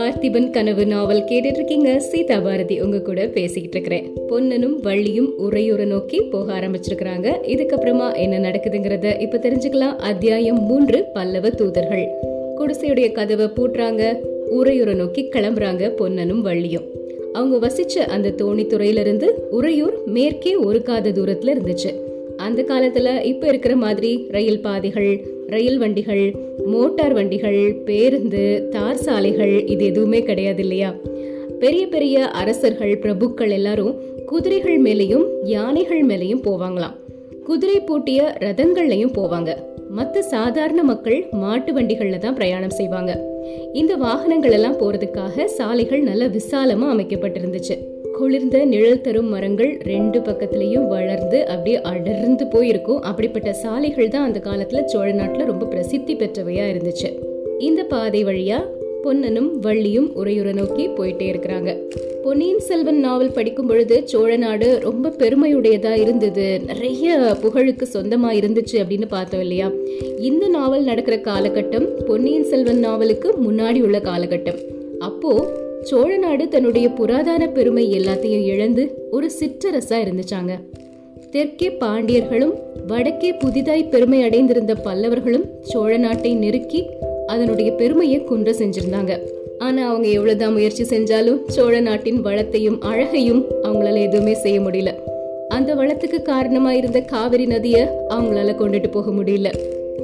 பார்த்திபன் கனவு நாவல் கேட்டுட்டு இருக்கீங்க சீதா பாரதி உங்க கூட பேசிக்கிட்டு இருக்கிறேன் பொன்னனும் வள்ளியும் உரையுற நோக்கி போக ஆரம்பிச்சிருக்கிறாங்க. இதுக்கப்புறமா என்ன நடக்குதுங்கிறத இப்ப தெரிஞ்சுக்கலாம். அத்தியாயம் மூன்று பல்லவ தூதர்கள். குடிசையுடைய கதவை பூட்டுறாங்க. உரையுற நோக்கி கிளம்புறாங்க பொன்னனும் வள்ளியும். அவங்க வசிச்ச அந்த தோணித்துறையிலிருந்து உறையூர் மேற்கே ஒரு காத தூரத்துல இருந்துச்சு. அந்த காலத்தில் இப்போ இருக்கிற மாதிரி ரயில் பாதைகள் ரயில் வண்டிகள் மோட்டார் வண்டிகள் பேருந்து தார் சாலைகள் இது எதுவுமே கிடையாது இல்லையா? பெரிய பெரிய அரசர்கள் பிரபுக்கள் எல்லாரும் குதிரைகள் மேலேயும் யானைகள் மேலேயும் போவாங்களாம். குதிரை பூட்டிய ரதங்கள்லையும் போவாங்க. மற்ற சாதாரண மக்கள் மாட்டு வண்டிகளில் தான் பிரயாணம் செய்வாங்க. இந்த வாகனங்கள் எல்லாம் போறதுக்காக சாலைகள் நல்ல விசாலமா அமைக்கப்பட்டிருந்துச்சு. குளிர்ந்த நிழல் தரும் மரங்கள் ரெண்டு பக்கத்துலேயும் வளர்ந்து அப்படியே அடர்ந்து போயிருக்கும். அப்படிப்பட்ட சாலைகள் தான் அந்த காலத்துல சோழ நாட்டில் ரொம்ப பிரசித்தி பெற்றவையா இருந்துச்சு. இந்த பாதை வழியா பொன்னனும் வள்ளியும் உரையுற நோக்கி போயிட்டே இருக்கிறாங்க. பொன்னியின் செல்வன் நாவல் படிக்கும் பொழுது சோழ நாடு ரொம்ப பெருமையுடையதா இருந்தது. நிறைய புகழுக்கு சொந்தமா இருந்துச்சு அப்படின்னு பார்த்தோம் இல்லையா? இந்த நாவல் நடக்கிற காலகட்டம் பொன்னியின் செல்வன் நாவலுக்கு முன்னாடி உள்ள காலகட்டம். அப்போ சோழ நாடு தன்னுடைய புராதான பெருமை எல்லாத்தையும் இழந்து ஒரு சிற்றரசா இருந்துச்சாங்க. தெற்கே பாண்டியர்களும் வடக்கே புதிதாய் பெருமை அடைந்திருந்த பல்லவர்களும் சோழ நாட்டை நெருக்கி அதனுடைய பெருமையை குன்ற செஞ்சிருந்தாங்க. ஆனா அவங்க எவ்வளவுதான் முயற்சி செஞ்சாலும் சோழ நாட்டின் வளத்தையும் அழகையும் அவங்களால எதுவுமே செய்ய முடியல. அந்த வளத்துக்கு காரணமா இருந்த காவிரி நதிய அவங்களால கொண்டுட்டு போக முடியல.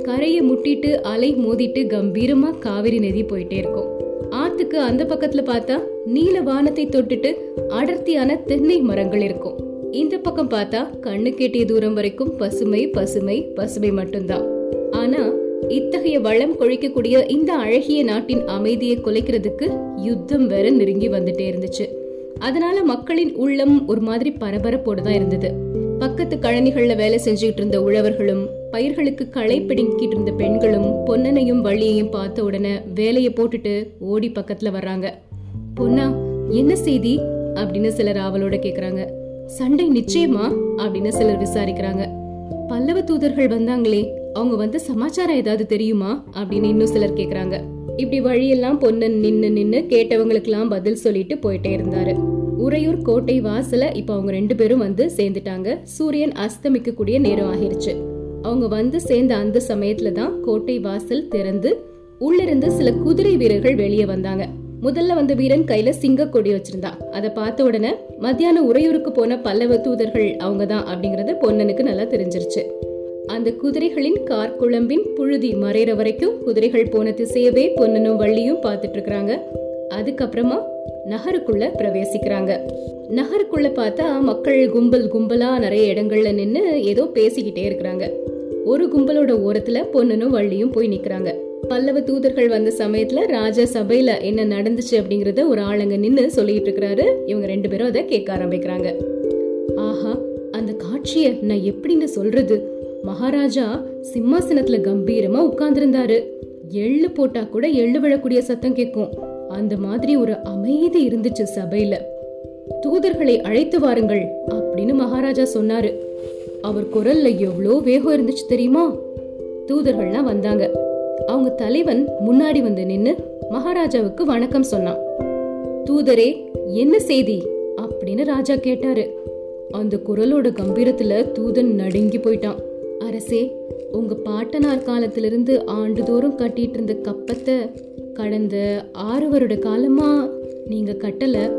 கரையை முட்டிட்டு அலை மோதிட்டு கம்பீரமா காவிரி நதி போயிட்டே இருக்கும். ஆத்துக்கு அந்த பக்கத்துல பார்த்தா நீல வானத்தை தொட்டுட்டு அடர்த்தியான தென்னை மரங்கள் இருக்கும். இந்த பக்கம் பார்த்தா கண்ணு கேட்டிய தூரம் வரைக்கும் பசுமை பசுமை பசுமை மட்டும்தான். ஆனா இத்தகைய வளம் கொழிக்கக்கூடிய இந்த அழகிய நாட்டின் அமைதியை குலைக்கிறதுக்கு யுத்தம் வேற நெருங்கி வந்துட்டே இருந்துச்சு. அதனால மக்களின் உள்ளம் ஒரு மாதிரி பரபரப்போடு தான் இருந்தது. பக்கத்து கழனிகள்ல வேலை செஞ்சுட்டு இருந்த உழவர்களும் பயிர்களுக்கு களை பிடுங்கிட்டு இருந்த பெண்களும் பொன்னனையும் வள்ளியையும் பார்த்த உடனே வேலையை போட்டுட்டு ஓடி பக்கத்துல வர்றாங்க. பொன்னா என்ன செய்தி? அப்படின்னு சிலர் ஆவலோட கேக்குறாங்க. சண்டை நிச்சயமா? அப்படின்னு சிலர் விசாரிக்கிறாங்க. பல்லவ தூதர்கள் வந்தாங்களே அவங்க வந்து சமாச்சாரம் ஏதாவது தெரியுமா? அப்படின்னு இன்னும் சிலர் கேக்குறாங்க. இப்படி வழியெல்லாம் பொன்னன் நின்னு நின்னு கேட்டவங்களுக்கெல்லாம் பதில் சொல்லிட்டு போயிட்டே இருந்தாரு. உறையூர் கோட்டை வாசல இப்ப அவங்க ரெண்டு பேரும் வந்து சேர்ந்துட்டாங்க. சூரியன் அஸ்தமிக்க கூடிய நேரம் ஆகிருச்சு. அவங்க வந்து சேர்ந்த அந்த சமயத்துல தான் கோட்டை வாசல் திறந்து உள்ளிருந்து சில குதிரை வீரர்கள் வெளியே வந்தாங்க. முதல்ல வந்த வீரன் கையில சிங்க கொடி வச்சிருந்தா. அதை பார்த்த உடனே மத்தியானம் உறையூருக்கு போன பல்லவ தூதர்கள் அவங்கதான் அப்படிங்கறது பொன்னனுக்கு நல்லா தெரிஞ்சிருச்சு. அந்த குதிரைகளின் கார்குழம்பின் புழுதி மறைற வரைக்கும் குதிரைகள் போன திசையவே பொன்னனும் வள்ளியும் பார்த்துட்டு இருக்கிறாங்க அதுக்கப்புறமா நகருக்குள்ள பிரவேசிக்கிறாங்க. நகருக்குள்ள பார்த்தா மக்கள் கும்பல் கும்பலா நிறைய இடங்கள்ல நின்று ஏதோ பேசிக்கிட்டே இருக்கிறாங்க. ஒரு கும்பலோட ஓரத்துல பொன்னனும் வள்ளியும் போய் நிக்கிறாங்க. பல்லவ தூதர்கள் வந்த சமயத்துல ராஜா சபையில என்ன நடந்துச்சு அப்படிங்கறத ஒரு ஆளுங்க நின்னு சொல்லிட்டு இருக்கிறாரு இவங்க ரெண்டு பேரும் அதை கேட்க ஆரம்பிக்கிறாங்க. ஆஹா அந்த காட்சியை நான் எப்படின்னு சொல்றது? மகாராஜா சிம்மாசனத்துல கம்பீரமா உட்கார்ந்திருந்தாரு. எள்ளு போட்டா கூட எள்ளு விழக்கூடிய சத்தம் கேட்கும். அந்த மாதிரி ஒரு அமைதி இருந்துச்சு சபையில. தூதர்களை அழைத்து வாருங்கள் அப்படின்னு மகாராஜா சொன்னாரு. அவர் குரல்ல எவ்வளோ வேகம் இருந்துச்சு தெரியுமா? தூதர்கள்லாம் வந்தாங்க. அவங்க தலைவன் முன்னாடி வந்து நின்னு மகாராஜாவுக்கு வணக்கம் சொன்னான். தூதரே என்ன செய்தி? அப்படின்னு ராஜா கேட்டாரு. அந்த குரலோட கம்பீரத்துல தூதன் நடுங்கி போயிட்டான். அரசே உங்க பாட்டனார் காலத்திலிருந்து ஆண்டுதோறும் கட்டிட்டு இருந்த கப்பத்தை கடந்த ஆறு வருட காலமா நீங்க கட்டல?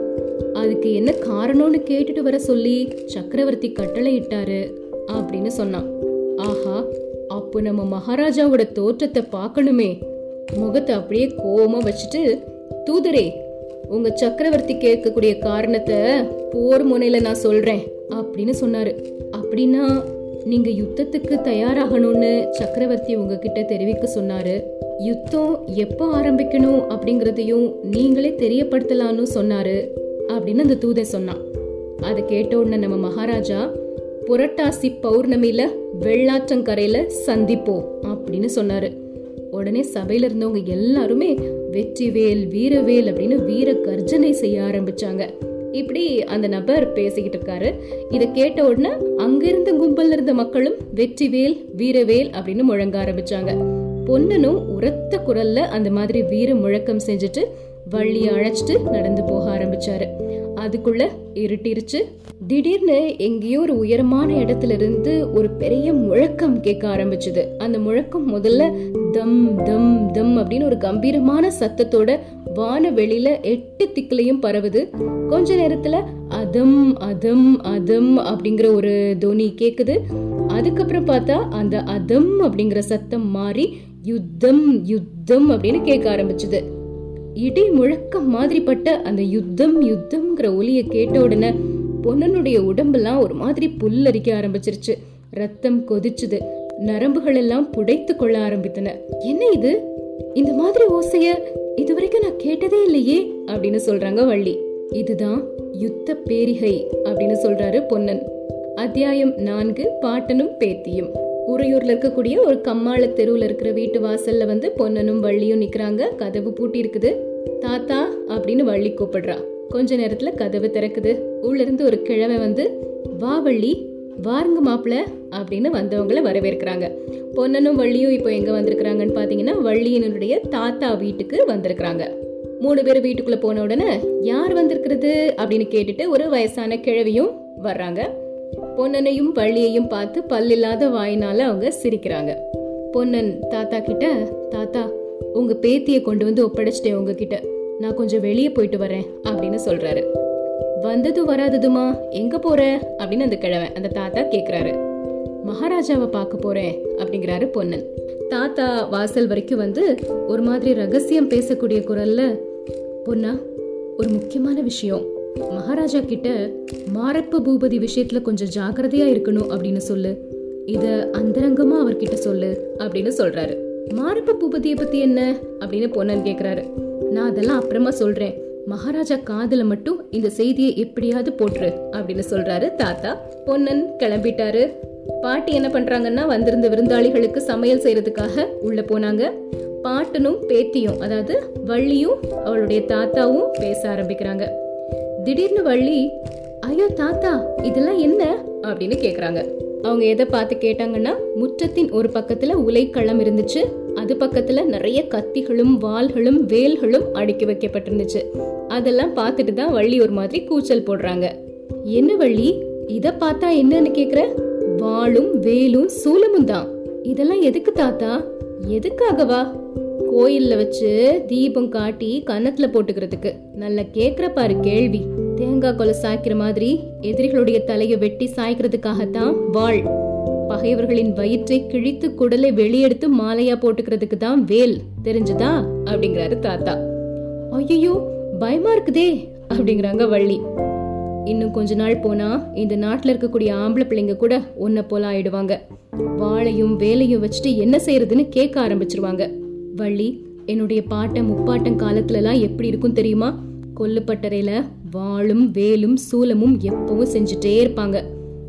அதுக்கு என்ன காரணம்னு கேட்டுட்டு வர சொல்லி சக்கரவர்த்தி கட்டளை இட்டாரு அப்படின்னு சொன்னான். ஆஹா அப்போ நம்ம மகாராஜாவோட தோற்றத்தை பார்க்கணுமே. முகத்தை அப்படியே கோவமா வச்சுட்டு தூதரே உங்க சக்கரவர்த்தி கேட்கக்கூடிய காரணத்தை போர் முனையில நான் சொல்றேன் அப்படின்னு சொன்னாரு. அப்படின்னா நீங்க யுத்தத்துக்கு தயாராகணும்னு சக்கரவர்த்தி உங்ககிட்ட தெரிவிக்க சொன்னாரு. யுத்தம் எப்போ ஆரம்பிக்கணும் அப்படிங்கறதையும் நீங்களே தெரியப்படுத்தலான்னு சொன்னாரு அப்படின்னு அந்த தூதன் சொன்னான். அதை கேட்ட உடனே நம்ம மகாராஜா புரட்டாசி பௌர்ணமியில வெள்ளாற்றங்கரையில சந்திப்போம் அப்படின்னு சொன்னாரு. உடனே சபையில இருந்தவங்க எல்லாருமே வெற்றிவேல் வீரவேல் அப்படின்னு வீர கர்ஜனை செய்ய ஆரம்பிச்சாங்க. இப்படி அந்த நபர் பேசிக்கிட்டு இருக்காரு. இதை கேட்ட உடனே அங்கிருந்த கும்பல் இருந்த மக்களும் வெற்றிவேல் வீரவேல் அப்படின்னு முழங்க ஆரம்பிச்சாங்க. பொன்னனும் உரத்த குரல்ல அந்த மாதிரி வீர முழக்கம் செஞ்சுட்டு வள்ளியை அழைச்சிட்டு நடந்து போக ஆரம்பிச்சாரு. அதுக்குள்ள இருட்டிருச்சு. திடீர்னு எங்கேயோ ஒரு உயரமான இடத்துல இருந்து ஒரு பெரிய முழக்கம் கேட்க ஆரம்பிச்சது. அந்த முழக்கம் முதல்ல தம் தம் தம் அப்படின்னு ஒரு கம்பீரமான சத்தத்தோட வான வெளியில எட்டு திக்குலையும் பரவுது. கொஞ்ச நேரத்துல அதம் அதம் அதம் அப்படிங்கிற ஒரு தோனி கேக்குது. அதுக்கப்புறம் பார்த்தா அந்த அதம் அப்படிங்கிற சத்தம் மாறி யுத்தம் யுத்தம் அப்படின்னு கேட்க ஆரம்பிச்சது. இடி முழக்கம் மாதிரிப்பட்ட அந்த யுத்தம் யுத்தம்ங்கிற ஒலிய கேட்ட உடனே பொன்னனுடைய உடம்பெல்லாம் ஒரு மாதிரி புல்லரிக்க ஆரம்பிச்சிருச்சு. ரத்தம் கொதிச்சுது. நரம்புகள் எல்லாம் புடைத்து கொள்ள ஆரம்பித்தன. என்ன இது? இந்த மாதிரி ஓசைய இதுவரைக்கும் நான் கேட்டதே இல்லையே அப்படின்னு சொல்றாங்க வள்ளி. இதுதான் யுத்த பேரிகை அப்படின்னு சொல்றாரு பொன்னன். அத்தியாயம் நான்கு பாட்டனும் பேத்தியும். உறையூர்ல இருக்கக்கூடிய ஒரு கம்மாள தெருவில் இருக்கிற வீட்டு வாசல்ல வந்து பொன்னனும் வள்ளியும் நிக்கிறாங்க. கதவு பூட்டி இருக்குது தாத்தா அப்படின்னு வள்ளி கூப்பிடுறா. கொஞ்ச நேரத்துல கதவு திறக்குது. உள்ள இருந்து ஒரு கிழவை வந்து வா வள்ளி வாருங்க மாப்பிள்ள அப்படின்னு வந்தவங்களை வரவேற்கிறாங்க. பொன்னனும் வள்ளியும் இப்போ எங்க வந்திருக்கிறாங்கன்னு பாத்தீங்கன்னா வள்ளியினுடைய தாத்தா வீட்டுக்கு வந்திருக்கிறாங்க. மூணு பேர் வீட்டுக்குள்ள போன உடனே யார் வந்திருக்கிறது? அப்படின்னு கேட்டுட்டு ஒரு வயசான கிழவியும் வர்றாங்க. பொன்னனையும் வள்ளியையும் பார்த்து பல்லில்லாத வாயினால அவங்க சிரிக்கிறாங்க. பொன்னன் தாத்தா கிட்ட தாத்தா உங்கள் பேத்தியை கொண்டு வந்து ஒப்படைச்சிட்டேன் உங்ககிட்ட. நான் கொஞ்சம் வெளியே போயிட்டு வரேன் அப்படின்னு சொல்கிறாரு வந்ததும் வராததுமா? எங்கே போகிற அப்படின்னு அந்த கிழவன் அந்த தாத்தா கேட்குறாரு மகாராஜாவை பார்க்க போகிறேன் அப்படிங்கிறாரு பொன்னன். தாத்தா வாசல் வரைக்கும் வந்து ஒரு மாதிரி ரகசியம் பேசக்கூடிய குரலில் பொன்னா ஒரு முக்கியமான விஷயம். மகாராஜா கிட்ட மாரப்ப பூபதி விஷயத்துல கொஞ்சம் ஜாக்கிரதையா இருக்கணும் அப்படின்னு சொல்லு. இத அந்தரங்கமா அவர்கிட்ட சொல்லு அப்படின்னு சொல்றாரு. மாரப்ப பூபதியை பத்தி என்ன? அப்படின்னு பொன்னன் கேக்குறாரு. நான் அதெல்லாம் அப்புறமா சொல்றேன். மகாராஜா காதல மட்டும் இந்த செய்தியை எப்படியாவது போட்டுரு அப்படின்னு சொல்றாரு தாத்தா. பொன்னன் கிளம்பிட்டாரு. பாட்டி என்ன பண்றாங்கன்னா வந்திருந்த விருந்தாளிகளுக்கு சமையல் செய்யறதுக்காக உள்ள போனாங்க. பாட்டனும் பேத்தியும் அதாவது வள்ளியும் அவளுடைய தாத்தாவும் பேச ஆரம்பிக்கிறாங்க. திடீர்னு வள்ளி ஐயோ தாத்தா இதெல்லாம் என்ன? அப்படின்னு கேக்குறாங்க. அவங்க எதை பார்த்து கேட்டாங்கன்னா முற்றத்தின் ஒரு பக்கத்துல உலைக்களம் இருந்துச்சு அது பக்கத்துல நிறைய கத்திகளும் வாள்களும் வேல்களும் அடுக்கி வைக்கப்பட்டிருந்துச்சு. அதெல்லாம் பார்த்துட்டு தான் வள்ளி ஒரு மாதிரி கூச்சல் போடுறாங்க. என்ன வள்ளி? இதை பார்த்தா என்னன்னு கேக்குற? வாளும் வேலும் சூலமும் தான். இதெல்லாம் எதுக்கு தாத்தா? எதுக்காகவா? கோயில்ல வச்சு தீபம் காட்டி கன்னத்துல போட்டுக்கிறதுக்கு. நல்ல கேக்குற பாரு கேள்வி. தேங்காய் கொலை சாய்க்கிற மாதிரி எதிரிகளுடைய தலையை வெட்டி சாய்க்கிறதுக்காகத்தான் வாழ் பகைவர்களின் வயிற்றை கிழித்து குடலை வெளியெடுத்து மாலையா போட்டுக்கிறதுக்கு தான் வேல். தெரிஞ்சுதா? அப்படிங்கிறாரு தாத்தா. ஐயோ பயமா இருக்குதே அப்படிங்கிறாங்க வள்ளி. இன்னும் கொஞ்ச நாள் போனா இந்த நாட்டுல இருக்கக்கூடிய ஆம்பளை பிள்ளைங்க கூட ஒன்ன போல ஆயிடுவாங்க. வாழையும் வேலையும் வச்சுட்டு என்ன செய்யறதுன்னு கேட்க ஆரம்பிச்சிருவாங்க. வள்ளி என்னுடைய பாட்டன் முப்பாட்டன் காலத்துல எல்லாம் எப்படி இருக்கும் தெரியுமா? கொல்லுப்பட்டறையில வாளும் வேலும் சூலமும் எப்பவும் செஞ்சுட்டே இருப்பாங்க.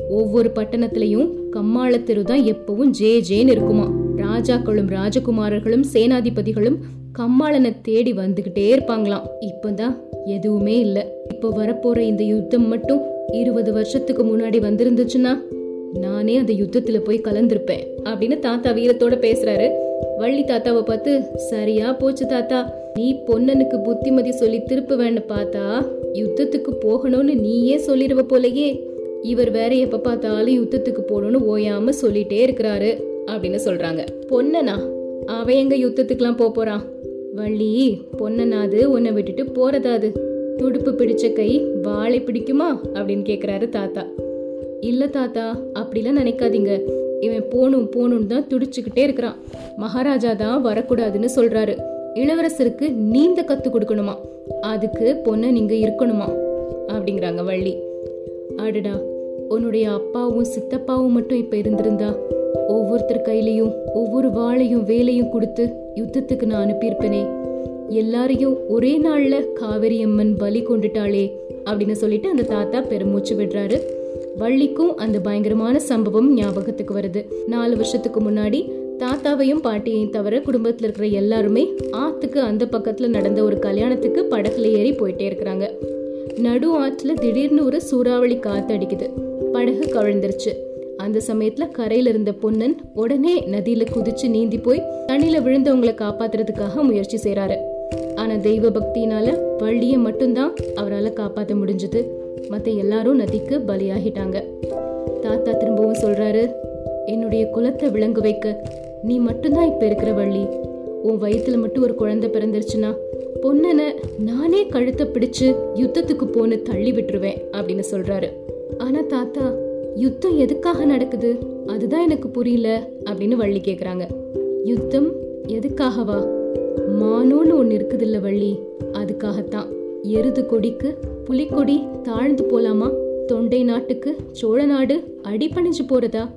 ஒவ்வொரு பட்டணத்திலையும் கம்மாள தெரு தான் எப்பவும் ஜே ஜேன்னு இருக்குமா. ராஜாக்களும் ராஜகுமாரர்களும் சேனாதிபதிகளும் கம்மாளனை தேடி வந்துகிட்டே இருப்பாங்களாம். இப்பதான் எதுவுமே இல்ல. இப்போ வரப்போற இந்த யுத்தம் மட்டும் இருபது வருஷத்துக்கு முன்னாடி வந்திருந்துச்சுன்னா நானே அந்த யுத்தத்துல போய் கலந்திருப்பேன் அப்படின்னு தாத்தா வீரத்தோட பேசுறாரு. வள்ளி தாத்தாவை பார்த்து சரியா போச்சு தாத்தா. நீ பொன்னனுக்கு புத்திமதி சொல்லி திருப்புவேன்னு பார்த்தா யுத்தத்துக்கு போகணும்னு நீயே சொல்லிடுவ போலயே. இவர் வேற எப்ப பார்த்தாலும் யுத்தத்துக்கு போகணும்னு ஓயாம சொல்லிட்டே இருக்கிறாரு அப்படின்னு சொல்றாங்க. பொன்னனா? அவன் எங்க யுத்தத்துக்குலாம் போக போறான் வள்ளி பொன்னனாது உன்னை விட்டுட்டு போறதாது துடுப்பு பிடிச்ச கை வாழை பிடிக்குமா? அப்படின்னு கேக்குறாரு தாத்தா. இல்ல தாத்தா அப்படிலாம் நினைக்காதீங்க. இவன் போகணும் போகணும்னு தான் துடிச்சுக்கிட்டே இருக்கிறான். மகாராஜா தான் வரக்கூடாதுன்னு சொல்றாரு. இளவரசருக்கு நீந்த கத்து கொடுக்கணுமா? அதுக்கு பொண்ணு நீங்க இருக்கணுமா? அப்படிங்கிறாங்க வள்ளி. அடடா உன்னுடைய அப்பாவும் சித்தப்பாவும் மட்டும் இப்ப இருந்திருந்தா? ஒவ்வொருத்தர் கையிலையும் ஒவ்வொரு வாளையும் வேலையும் கொடுத்து யுத்தத்துக்கு நான் அனுப்பியிருப்பேனே. எல்லாரையும் ஒரே நாள்ல காவேரி அம்மன் பலி கொண்டுட்டாளே அப்படின்னு சொல்லிட்டு அந்த தாத்தா பெருமூச்சு விடுறாரு. வள்ளிக்கும் அந்த பயங்கரமான சம்பவம் ஞாபகத்துக்கு வருது. நாலு வருஷத்துக்கு முன்னாடி தாத்தாவையும் பாட்டியையும் தவிர குடும்பத்தில் இருக்கிற எல்லாருமே ஆத்துக்கு அந்த பக்கத்தில் நடந்த ஒரு கல்யாணத்துக்கு படகுல ஏறி போயிட்டே இருக்கிறாங்க. நடு ஆற்றுல திடீர்னு ஒரு சூறாவளி காத்து அடிக்குது. படகு கவிழ்ந்துருச்சு. அந்த சமயத்துல கரையில இருந்த பொன்னன் உடனே நதியில குதிச்சு நீந்தி போய் தண்ணியில விழுந்தவங்களை காப்பாத்துறதுக்காக முயற்சி செய்யறாரு ஆனா தெய்வ பக்தியினால வள்ளிய மட்டும்தான் அவரால் காப்பாற்ற முடிஞ்சது. மற்ற எல்லாரும் நதிக்கு பலியாகிட்டாங்க. தாத்தா திரும்பவும் சொல்றாரு என்னுடைய குலத்தை விளங்க வைக்க நீ மட்டும்தான் இப்ப இருக்கிற வள்ளி. உன் வயிற்றுல மட்டும் ஒரு குழந்தை பிறந்துருச்சுன்னா பொன்னனை நானே கழுத்தை பிடிச்சு யுத்தத்துக்கு போன்னு தள்ளி விட்டுருவேன் அப்படின்னு சொல்றாரு. ஆனா தாத்தா யுத்தம் எதுக்காக நடக்குது? அதுதான் எனக்கு புரியல அப்படின்னு வள்ளி கேக்குறாங்க. யுத்தம் எதுக்காகவா? மானோன்னு ஒன்று இருக்குதுல்ல வள்ளி அதுக்காகத்தான். எருது கொடிக்கு புலிக்கொடி தாழ்ந்து போலாமா? தொண்டை நாட்டுக்கு சோழ நாடு அடிப்பணிஞ்சு போறதா?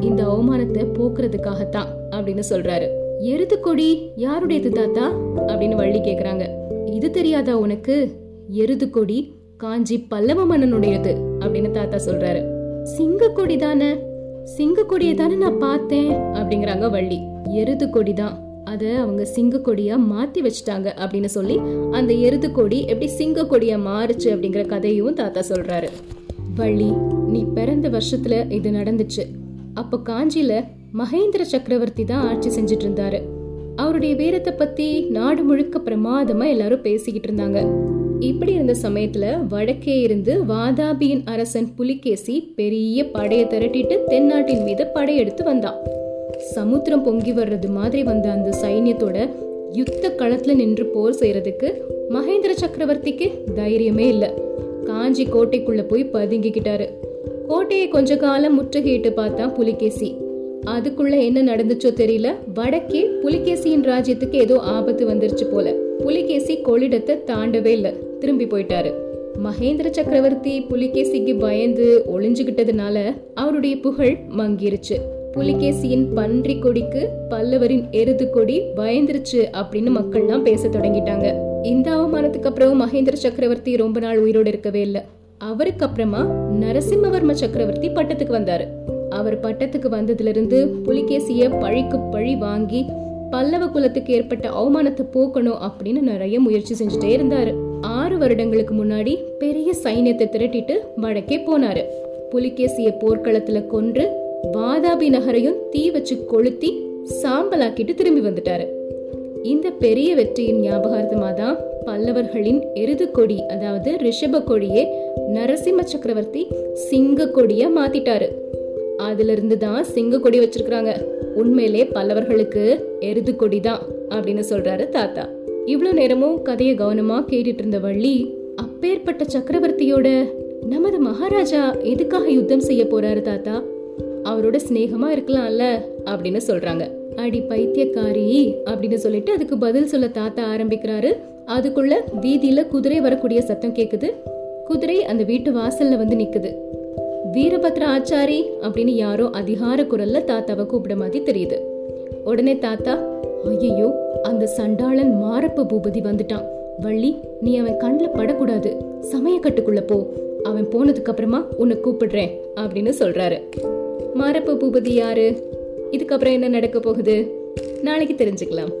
இந்த அவமானத்தை போக்குறதுக்காகத்தான். அப்படின்னு சொல்றாரு. எருது கொடி யாருடையது தாத்தா? அப்படின்னு வள்ளி கேக்குறாங்க. இது தெரியாதா உனக்கு? எருது கொடி காஞ்சி பல்லவ மன்னனுடையது அப்படின்னு தாத்தா சொல்றாரு. சிங்க கொடி தானே? சிங்க கொடியை தானே நான் பார்த்தேன் அப்படிங்கிறாங்க வள்ளி. எருது கொடி தான். அதை அவங்க சிங்க கொடியா மாத்தி வச்சுட்டாங்க அப்படின்னு சொல்லி அந்த எருது கொடி எப்படி சிங்க கொடியா மாறுச்சு அப்படிங்கிற கதையும் தாத்தா சொல்றாரு. வள்ளி நீ பிறந்த வருஷத்துல இது நடந்துச்சு. அப்ப காஞ்சியில மகேந்திர சக்கரவர்த்தி தான் ஆட்சி செஞ்சுட்டு இருந்தாரு அவருடைய வீரத்தை பத்தி நாடு முழுக்க பிரமாதமா எல்லாரும் பேசிக்கிட்டு இருந்தாங்க இப்படி இருந்த சமயத்துல வடக்கே இருந்து வாதாபியின் அரசன் புலிகேசி பெரிய படையை திரட்டிட்டு தென்னாட்டின் மீது படையெடுத்து வந்தான். சமுத்திரம் பொங்கி வர்றது மாதிரி வந்த அந்த சைன்யத்தோட யுத்த களத்துல நின்று போர் செய்யறதுக்கு மகேந்திர சக்கரவர்த்திக்கு தைரியமே இல்ல. காஞ்சி கோட்டைக்குள்ள போய் பதுங்கிக்கிட்டாரு. கோட்டையை கொஞ்ச காலம் முற்றுகையிட்டு பார்த்தான் புலிகேசி. அதுக்குள்ள என்ன நடந்துச்சோ தெரியல. வடக்கே புலிகேசியின் ராஜ்யத்துக்கு ஏதோ ஆபத்து வந்துருச்சு போல. புலிகேசி கொள்ளிடத்தை தாண்டவே இல்ல. திரும்பி போயிட்டாரு. மகேந்திர சக்கரவர்த்தி புலிகேசிக்கு பயந்து ஒளிஞ்சுகிட்டதுனால அவருடைய புகழ் மங்கிருச்சு. புலிகேசியின் பன்றி கொடிக்கு பல்லவரின் எருது கொடி பயந்துருச்சு அப்படின்னு மக்கள்லாம் பேச தொடங்கிட்டாங்க. இந்த அவமானத்துக்கு அப்புறம் மகேந்திர சக்கரவர்த்தி ரொம்ப நாள் உயிரோடு இருக்கவே இல்லை. அவருக்கு அப்புறமா நரசிம்மவர்ம சக்கரவர்த்தி பட்டத்துக்கு வந்தாரு. அவர் பட்டத்துக்கு வந்ததிலிருந்து புலிகேசிய பழிக்கு பழி வாங்கி பல்லவ குலத்துக்கு ஏற்பட்ட அவமானத்தை போக்கணும் அப்படின்னு நிறைய முயற்சி செஞ்சுட்டே இருந்தாரு. ஆறு வருடங்களுக்கு முன்னாடி பெரிய சைன்யத்தை திரட்டிட்டு வடக்கே போனாரு. புலிகேசிய போர்க்களத்துல கொன்று வாதாபி நகரையும் தீ வச்சு கொளுத்தி சாம்பலாக்கிட்டு திரும்பி வந்துட்டாரு. இந்த பெரிய வெற்றியின் ஞாபகார்த்தமா தான் பல்லவர்களின் எருது கொடி அதாவது ரிஷப கொடியே நரசிம்ம சக்கரவர்த்தி சிங்க கொடிய மாத்திட்டாரு. அதிலிருந்து தான் சிங்க கொடி வச்சிருக்கிறாங்க. உண்மையிலே பல்லவர்களுக்கு எருது கொடி தான் அப்படின்னு சொல்றாரு தாத்தா. இவ்வளவு நேரமும் கதையை கவனமா கேட்டுட்டு இருந்த வள்ளி அப்பேற்பட்ட சக்கரவர்த்தியோட நமது மகாராஜா எதுக்காக யுத்தம் செய்ய போறாரு தாத்தா? அவரோட சிநேகமா இருக்கலாம்ல அப்படின்னு சொல்றாங்க. அடி பைத்தியக்காரி அப்படின்னு சொல்லிட்டு அதுக்கு பதில் சொல்ல தாத்தா ஆரம்பிக்கிறாரு. அதுக்குள்ள வீதியில குதிரை வரக்கூடிய சத்தம் கேக்குது. குதிரை அந்த வீட்டு வாசல்ல வந்து நிக்குது. வீரபத்ர ஆச்சாரி அப்படின்னு யாரோ அதிகார குரல்ல தாத்தாவை கூப்பிட மாதிரி தெரியுது. உடனே தாத்தா ஐயையோ அந்த சண்டாளன் மாரப்ப பூபதி வந்துட்டான். வள்ளி நீ அவன் கண்ணில் படக்கூடாது. சமயக்கட்டுக்குள்ள போ. அவன் போனதுக்கு அப்புறமா உன்னை கூப்பிடுறேன் அப்படின்னு சொல்றாரு. மாரப்ப பூபதி யாரு? இதுக்கப்புறம் என்ன நடக்க போகுது? நாளைக்கு தெரிஞ்சுக்கலாம்.